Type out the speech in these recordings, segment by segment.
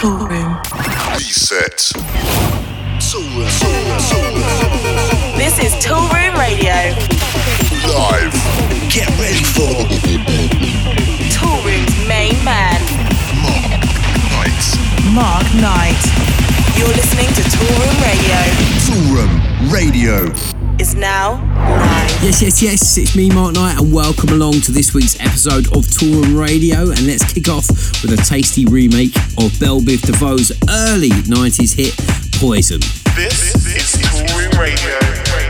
Toolroom. Reset. Tool Room. This is Toolroom Radio. Live. Get ready for Toolroom's main man, Mark Knight. Mark Knight. You're listening to Toolroom Radio. Tool Room Radio is now live. Yes, yes, yes. It's me, Mark Knight, and welcome along to this week's episode of Toolroom Radio. And let's kick off with a tasty remake of Bell Biv DeVoe's early 90s hit, Poison. This is Toolroom Radio.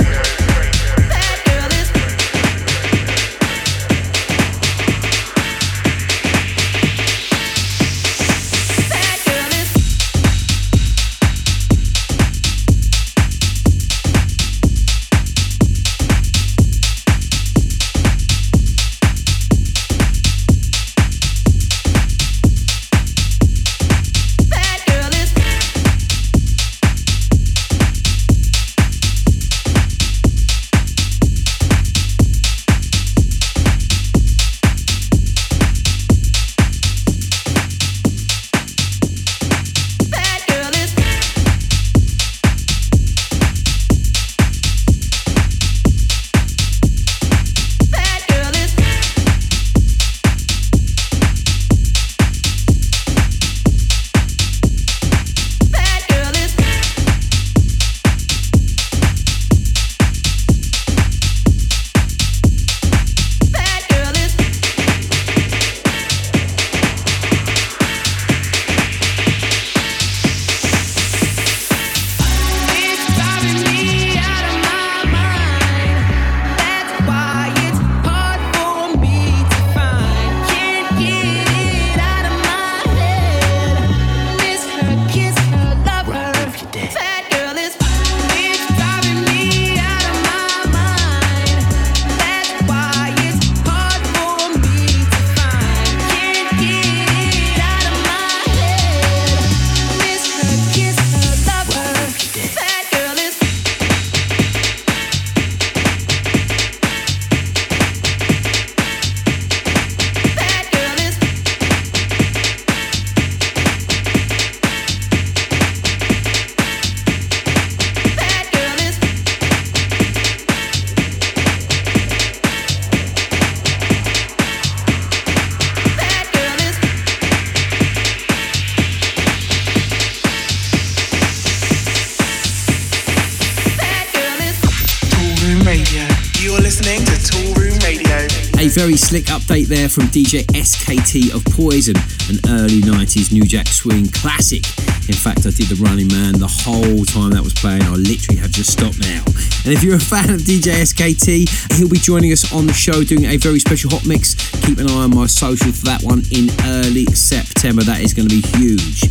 Slick update there from DJ SKT of Poison, an early 90s New Jack Swing classic. In fact, I did the running man the whole time that was playing. I literally have just stopped now. And if you're a fan of DJ SKT, he'll be joining us on the show doing a very special hot mix. Keep an eye on my social for that one in early September. That is going to be huge.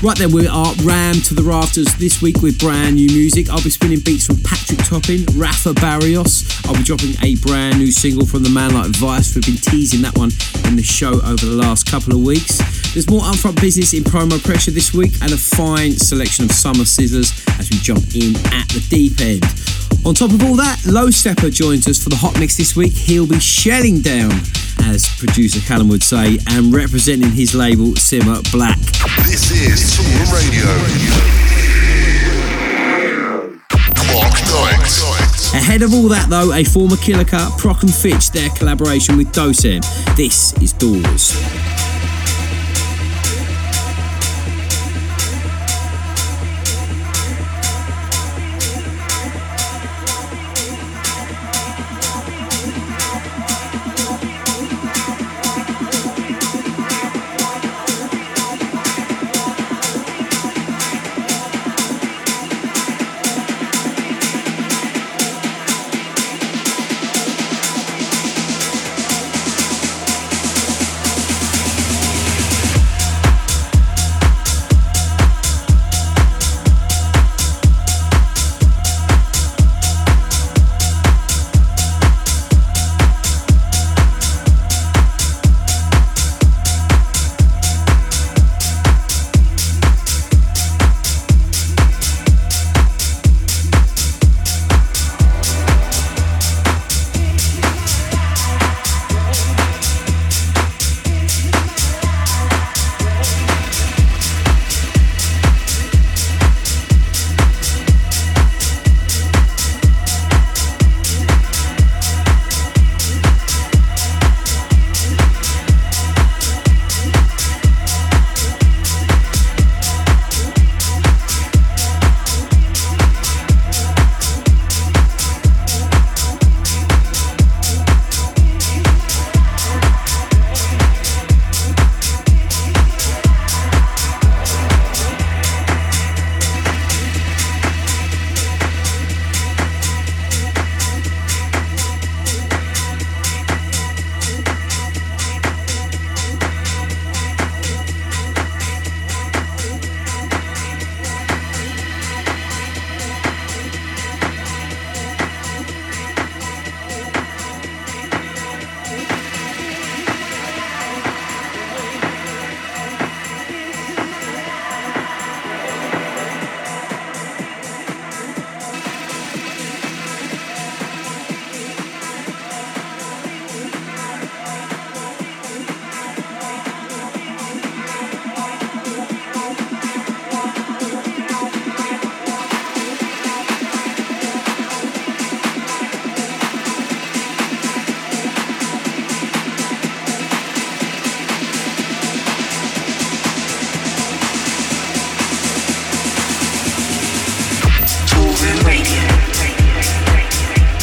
Right then, we are rammed to the rafters this week with brand new music. I'll be spinning beats from Patrick Topping, Rafa Barrios. I'll be dropping a brand new single from the man like Vice. We've been teasing that one in the show over the last couple of weeks. There's more upfront business in promo pressure this week and a fine selection of summer sizzlers as we jump in at the deep end. On top of all that, Low Steppa joins us for the hot mix this week. He'll be shelling down, as producer Callum would say, and representing his label Simma Black. This is Tool Radio. Ahead of all that, though, a former Killer Cut, Prok and Fitch, their collaboration with Dosem. This is Doors.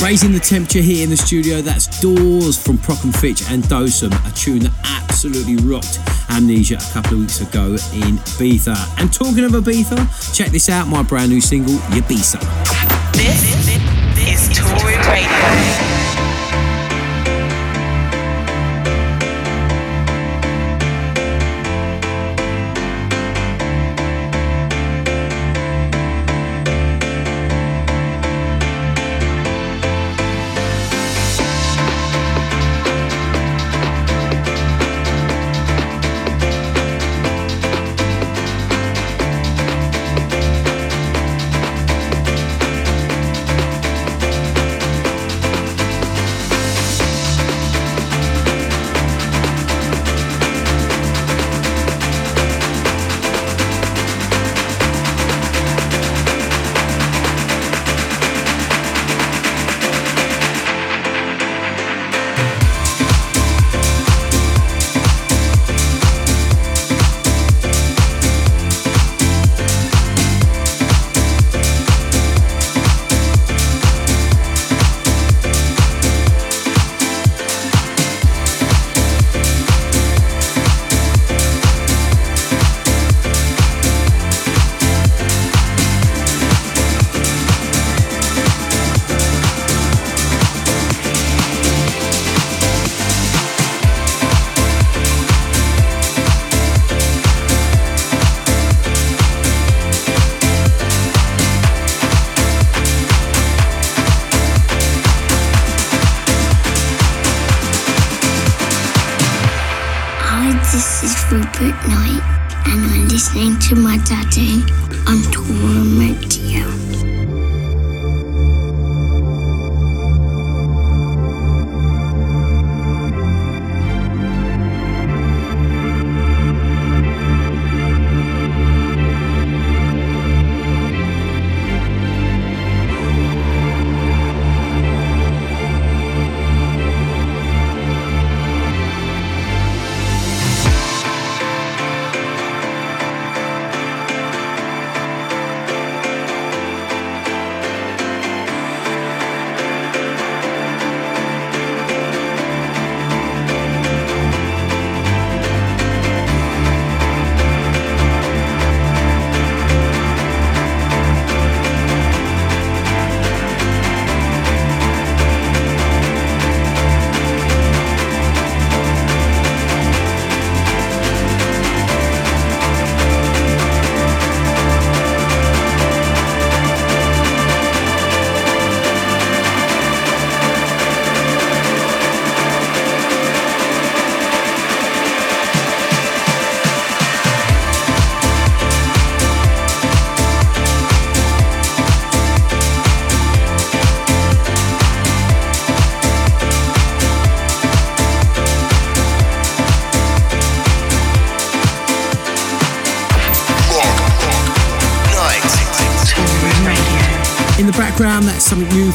Raising the temperature here in the studio, that's Doors from Prok and Fitch and Dosem, a tune that absolutely rocked Amnesia a couple of weeks ago in Ibiza. And talking of Ibiza, check this out, my brand new single, Ibiza. This is Toolroom Radio.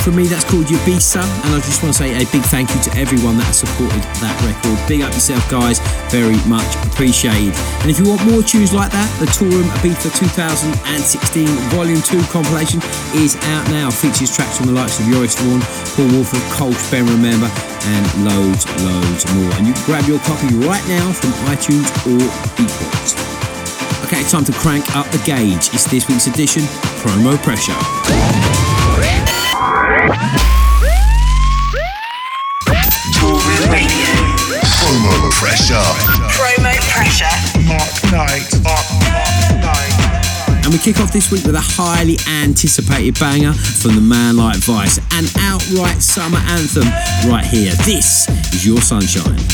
For me. That's called Ibiza. And I just want to say a big thank you to everyone that supported that record. Big up yourself, guys. Very much appreciated. And if you want more tunes like that, the Toolroom Ibiza 2016 Volume 2 compilation is out now. Features tracks from the likes of Joris Voorn, Paul Woolford, Cole Ben Remember, and loads, loads more. And you can grab your copy right now from iTunes or Beatport. Okay, time to crank up the gauge. It's this week's edition, Promo Pressure. Toolroom Radio. Promo pressure. Promo pressure. Up night. Up night. And we kick off this week with a highly anticipated banger from the man like Vice, an outright summer anthem right here. This is Your Sunshine.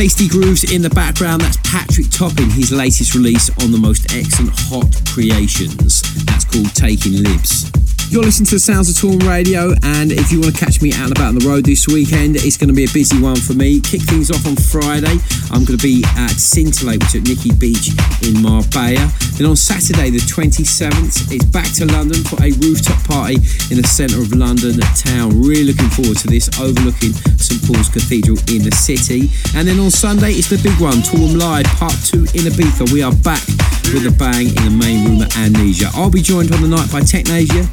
Tasty grooves in the background. That's Patrick Topping, his latest release on the most excellent hot creations. That's called Taking Libs. You're listening to the Sounds of Toolroom Radio, and if you want to catch me out and about on the road this weekend, it's going to be a busy one for me. Kick things off on Friday. I'm going to be at Scintillate, which is at Nikki Beach in Marbella. Then on Saturday, the 27th, it's back to London for a rooftop party in the centre of London town. Really looking forward to this, overlooking St Paul's Cathedral in the city. And then on Sunday, it's the big one, Toolroom Live, Part 2 in Ibiza. We are back with a bang in the main room at Amnesia. I'll be joined on the night by Technasia,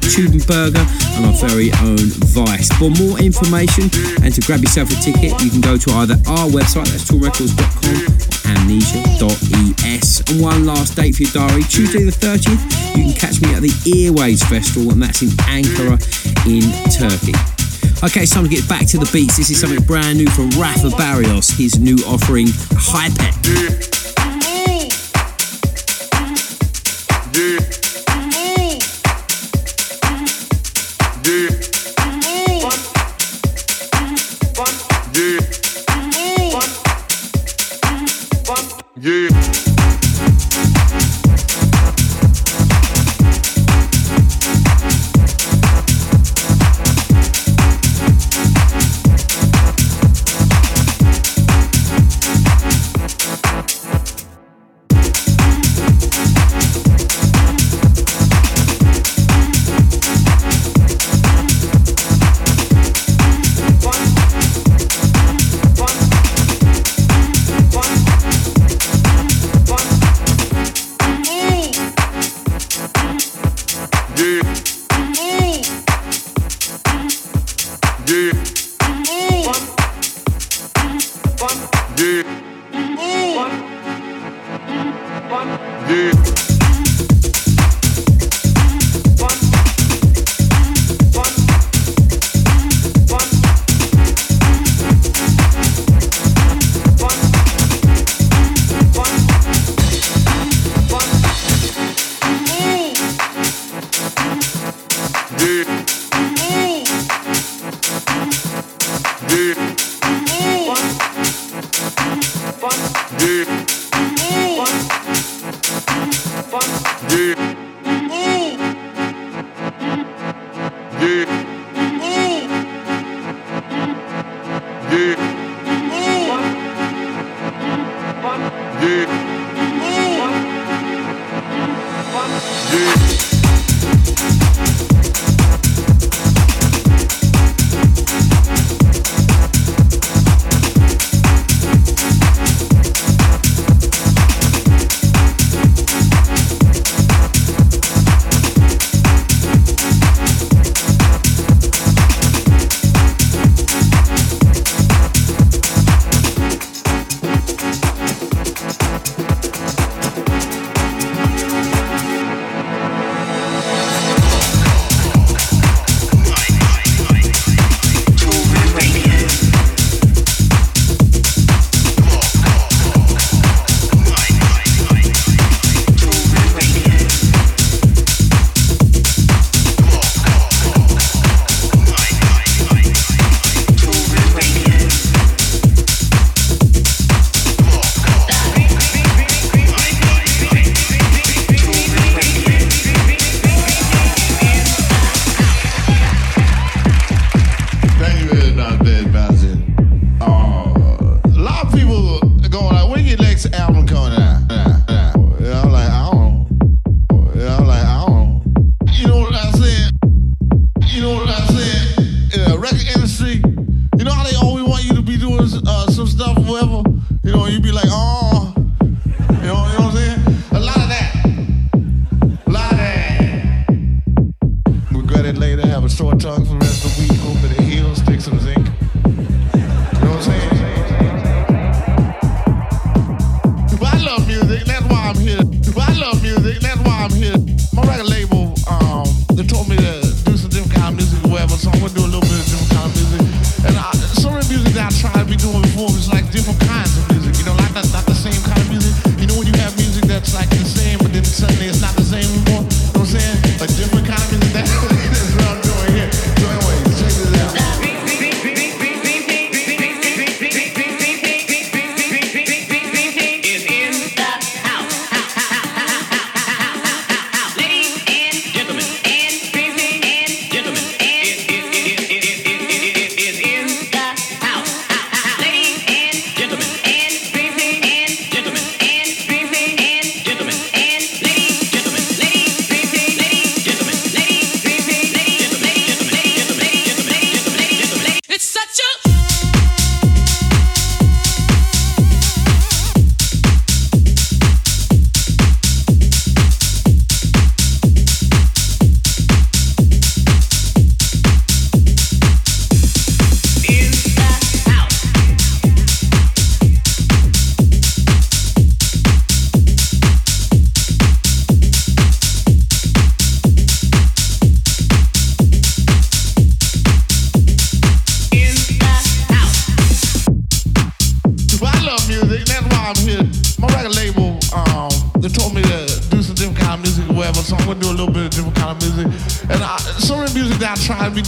Burger and our very own Vice. For more information and to grab yourself a ticket, you can go to either our website, that's toolrecords.com or amnesia.es. And one last date for your diary, Tuesday the 30th, you can catch me at the Earwaves Festival, and that's in Ankara in Turkey. Okay, it's time to get back to the beats. This is something brand new from Rafa Barrios, his new offering, Hypec. Yeah.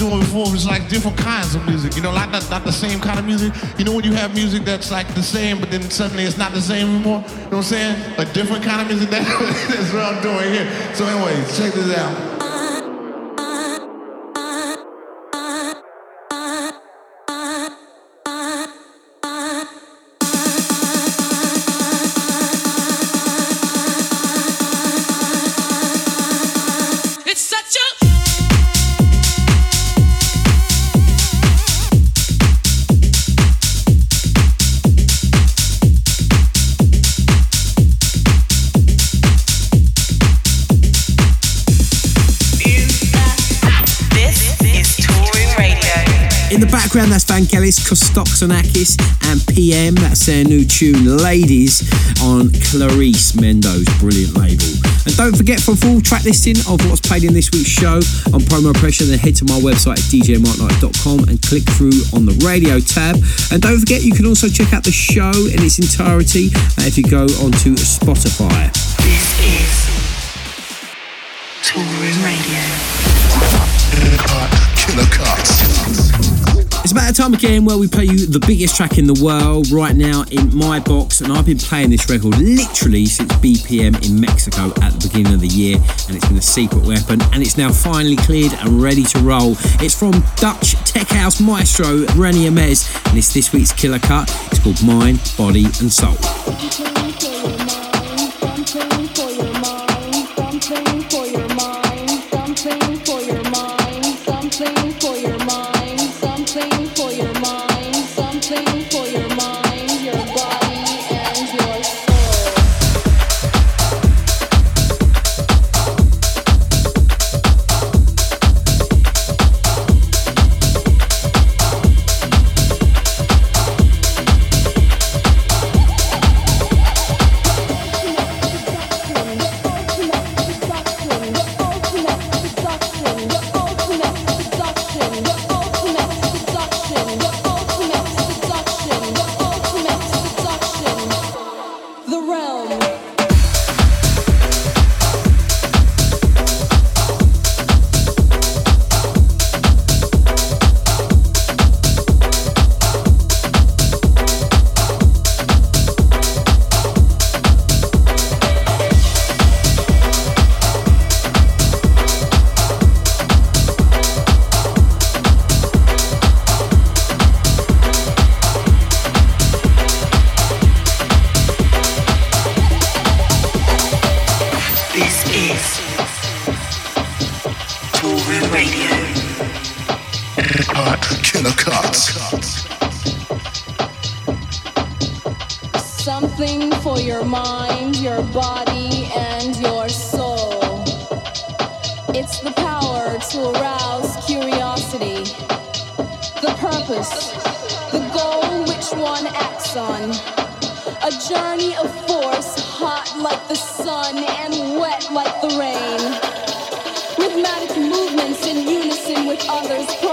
Doing before was like different kinds of music, you know, like not, not the same kind of music. You know when you have music that's like the same, but then suddenly it's not the same anymore? You know what I'm saying? A different kind of music, that, that's what I'm doing here. So anyways, check this out. Vangelis, Kostok and PM. That's their new tune, Ladies, on Clarice Mendo's brilliant label. And don't forget for a full track listing of what's played in this week's show on Promo Pressure, then head to my website at djmarkknight.com and click through on the radio tab. And don't forget, you can also check out the show in its entirety uh, if you go onto Spotify. This is Toolroom Radio. Killer Cuts. A time again where we play you the biggest track in the world right now in my box, and I've been playing this record literally since BPM in Mexico at the beginning of the year, and it's been a secret weapon, and it's now finally cleared and ready to roll. It's from Dutch tech house maestro Rene Amesz, and it's this week's killer cut. It's called Mind, Body, and Soul. something for your mind, your body, and your soul. It's the power to arouse curiosity, the purpose, the goal which one acts on. A journey of force, hot like the sun and wet like the rain. Rhythmic movements in unison with others.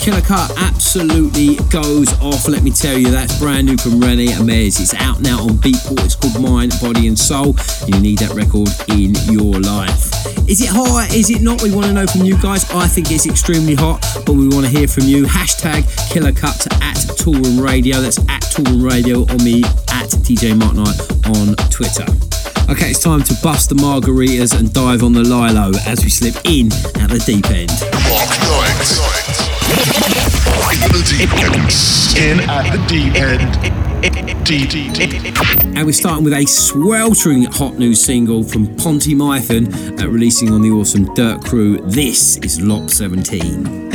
Killer Cut absolutely goes off. Let me tell you, that's brand new from Rene Amesz. It's out now on Beatport. It's called Mind, Body and Soul. You need that record in your life. Is it hot? Is it not? We want to know from you guys. I think it's extremely hot, but we want to hear from you. Hashtag Killer Cut at Toolroom Radio. That's at Toolroom Radio on me at DJ Mark Knight on Twitter. Okay, it's time to bust the margaritas and dive on the Lilo as we slip in at the deep end. Mark Knight. And we're starting with a sweltering hot new single from Ponty Mython, uh, releasing on the awesome Dirt Crew. This is Lock 17.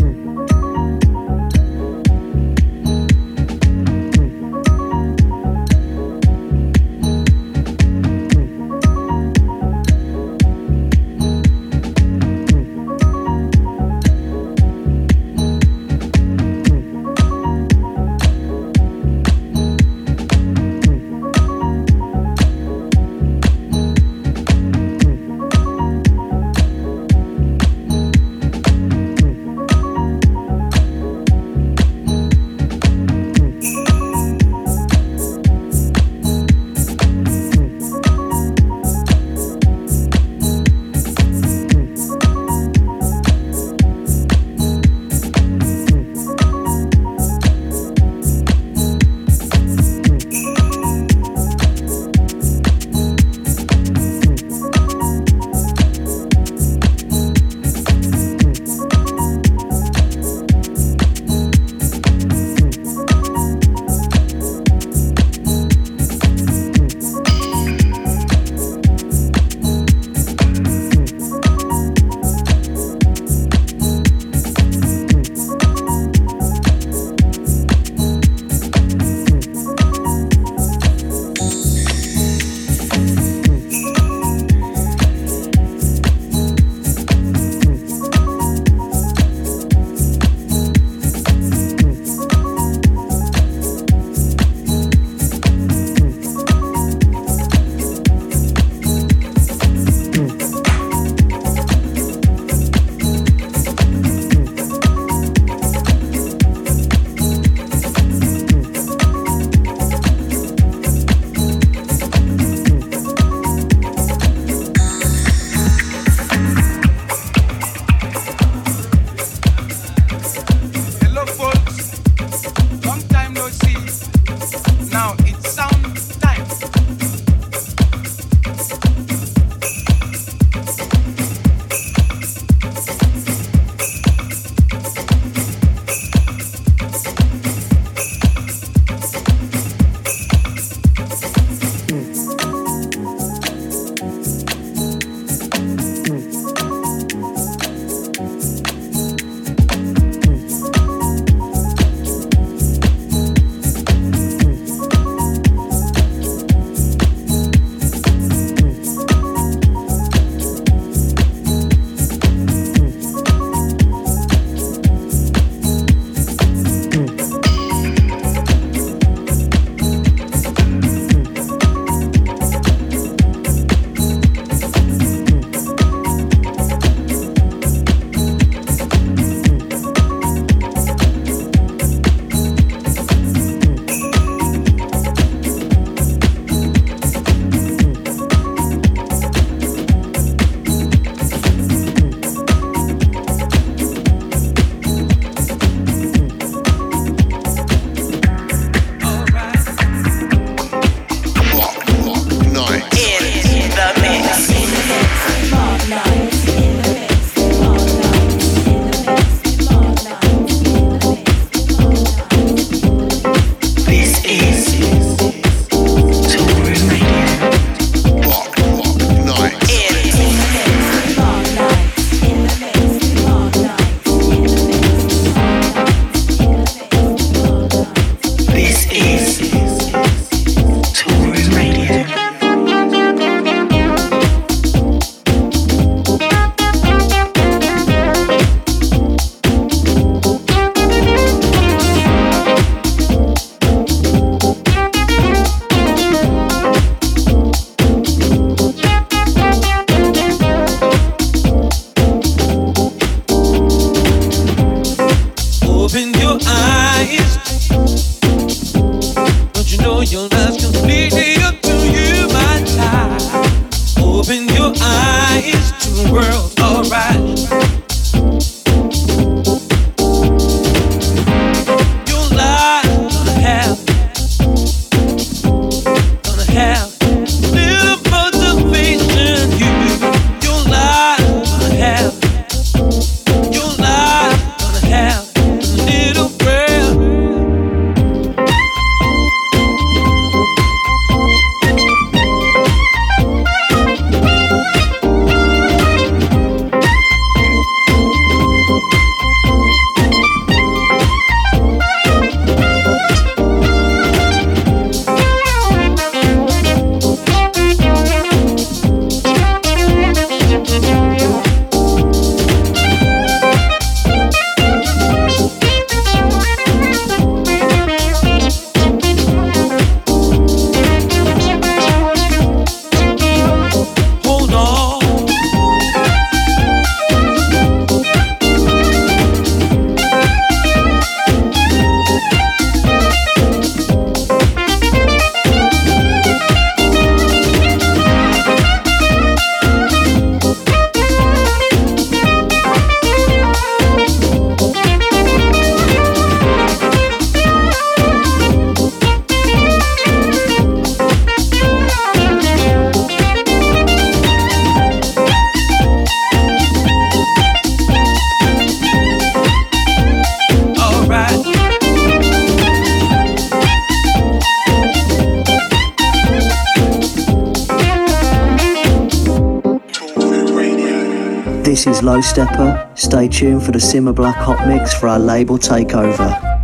Tuned for the Simma Black Hot Mix for our label takeover.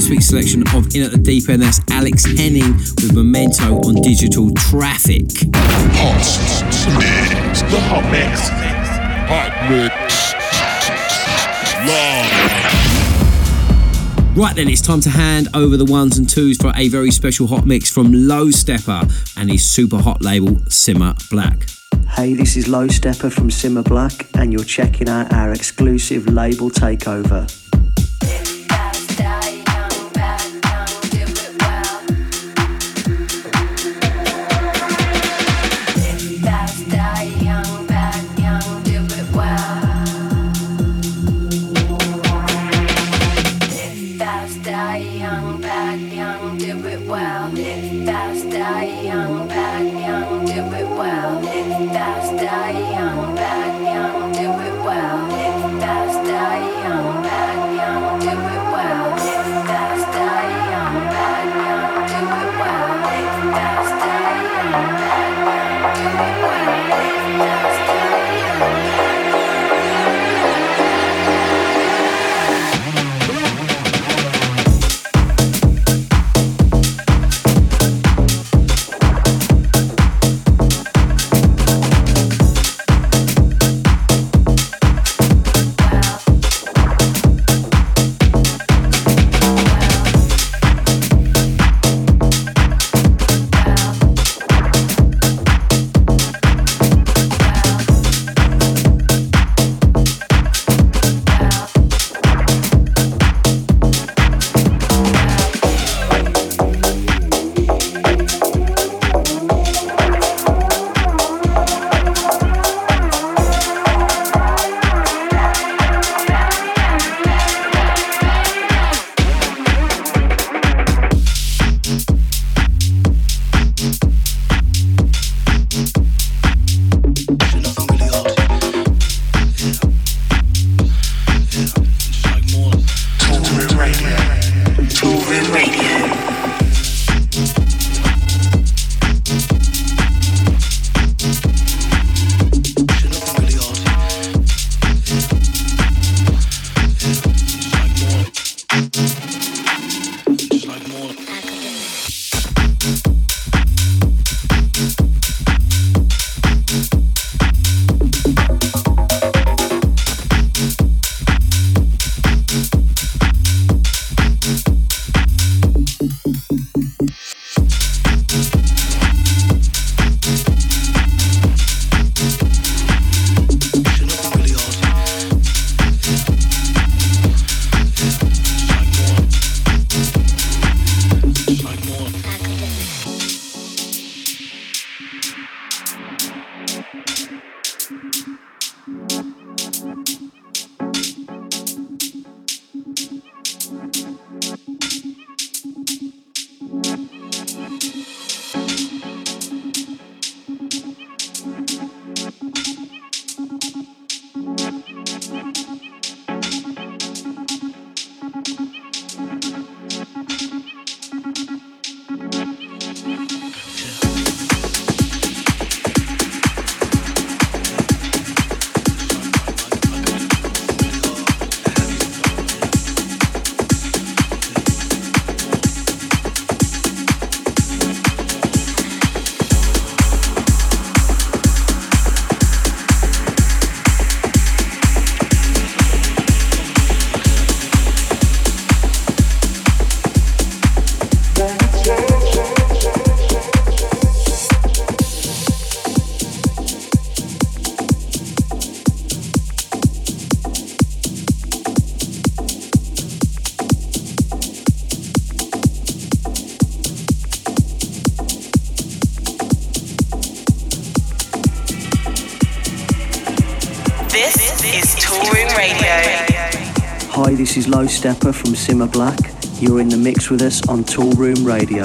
Selection of In at the Deep End. That's Alex Henning with Memento on Digital Traffic. Hot mix. The hot mix. Hot mix. Right then, it's time to hand over the ones and twos for a very special hot mix from Low Steppa and his super hot label Simma Black. Hey, this is Low Steppa from Simma Black, and you're checking out our exclusive label takeover. Is from Simma Black. You're in the mix with us on Toolroom Radio.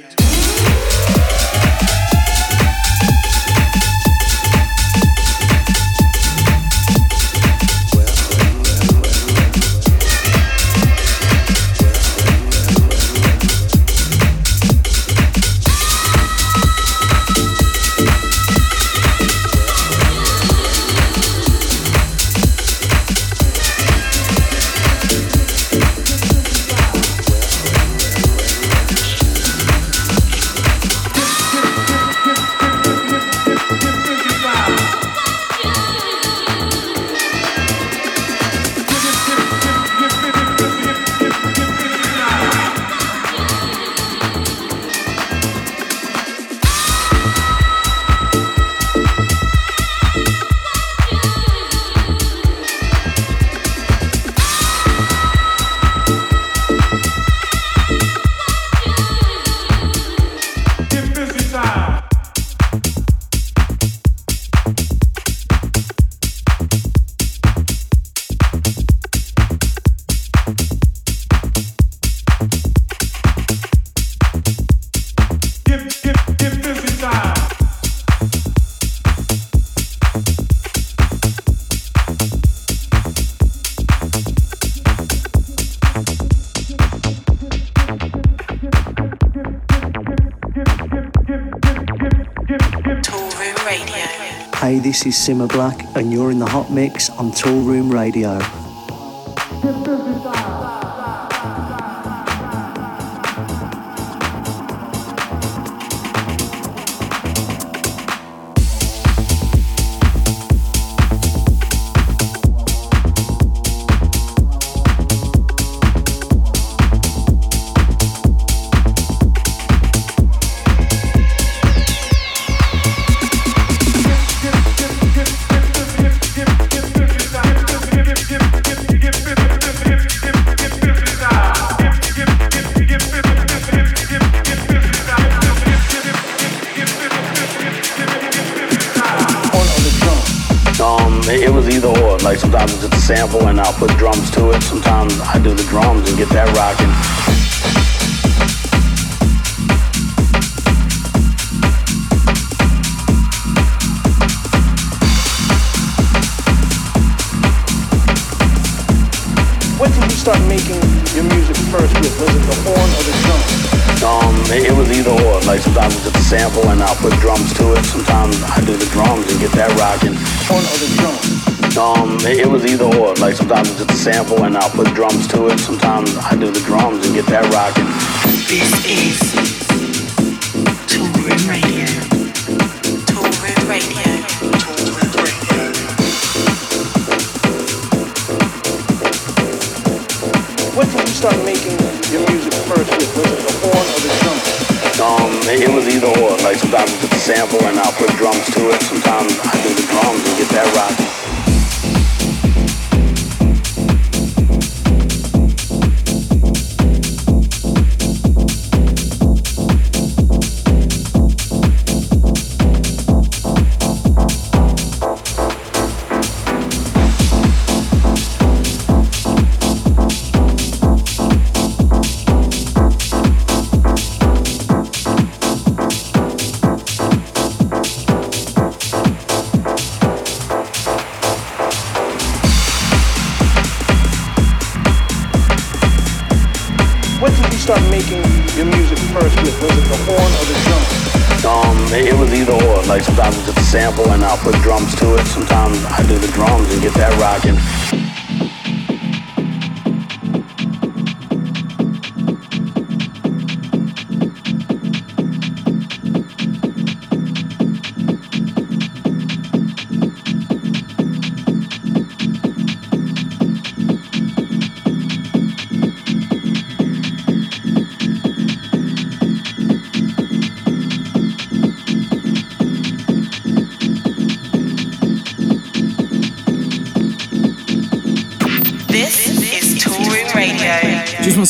Simma Black, and you're in the hot mix on Toolroom Radio.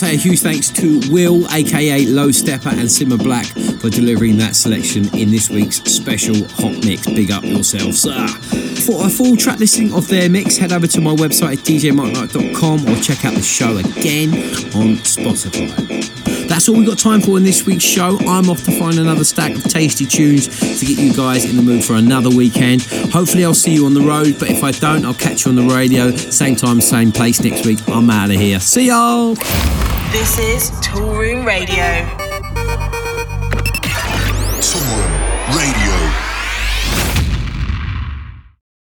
Say a huge thanks to Will, aka Low Steppa, and Simma Black for delivering that selection in this week's special hot mix. Big up yourselves. Ah. For a full track listing of their mix, head over to my website at djmarkknight.com or check out the show again on Spotify. That's all we've got time for in this week's show. I'm off to find another stack of tasty tunes to get you guys in the mood for another weekend. Hopefully, I'll see you on the road, but if I don't, I'll catch you on the radio, same time, same place next week. I'm out of here. See y'all. This is Toolroom Radio.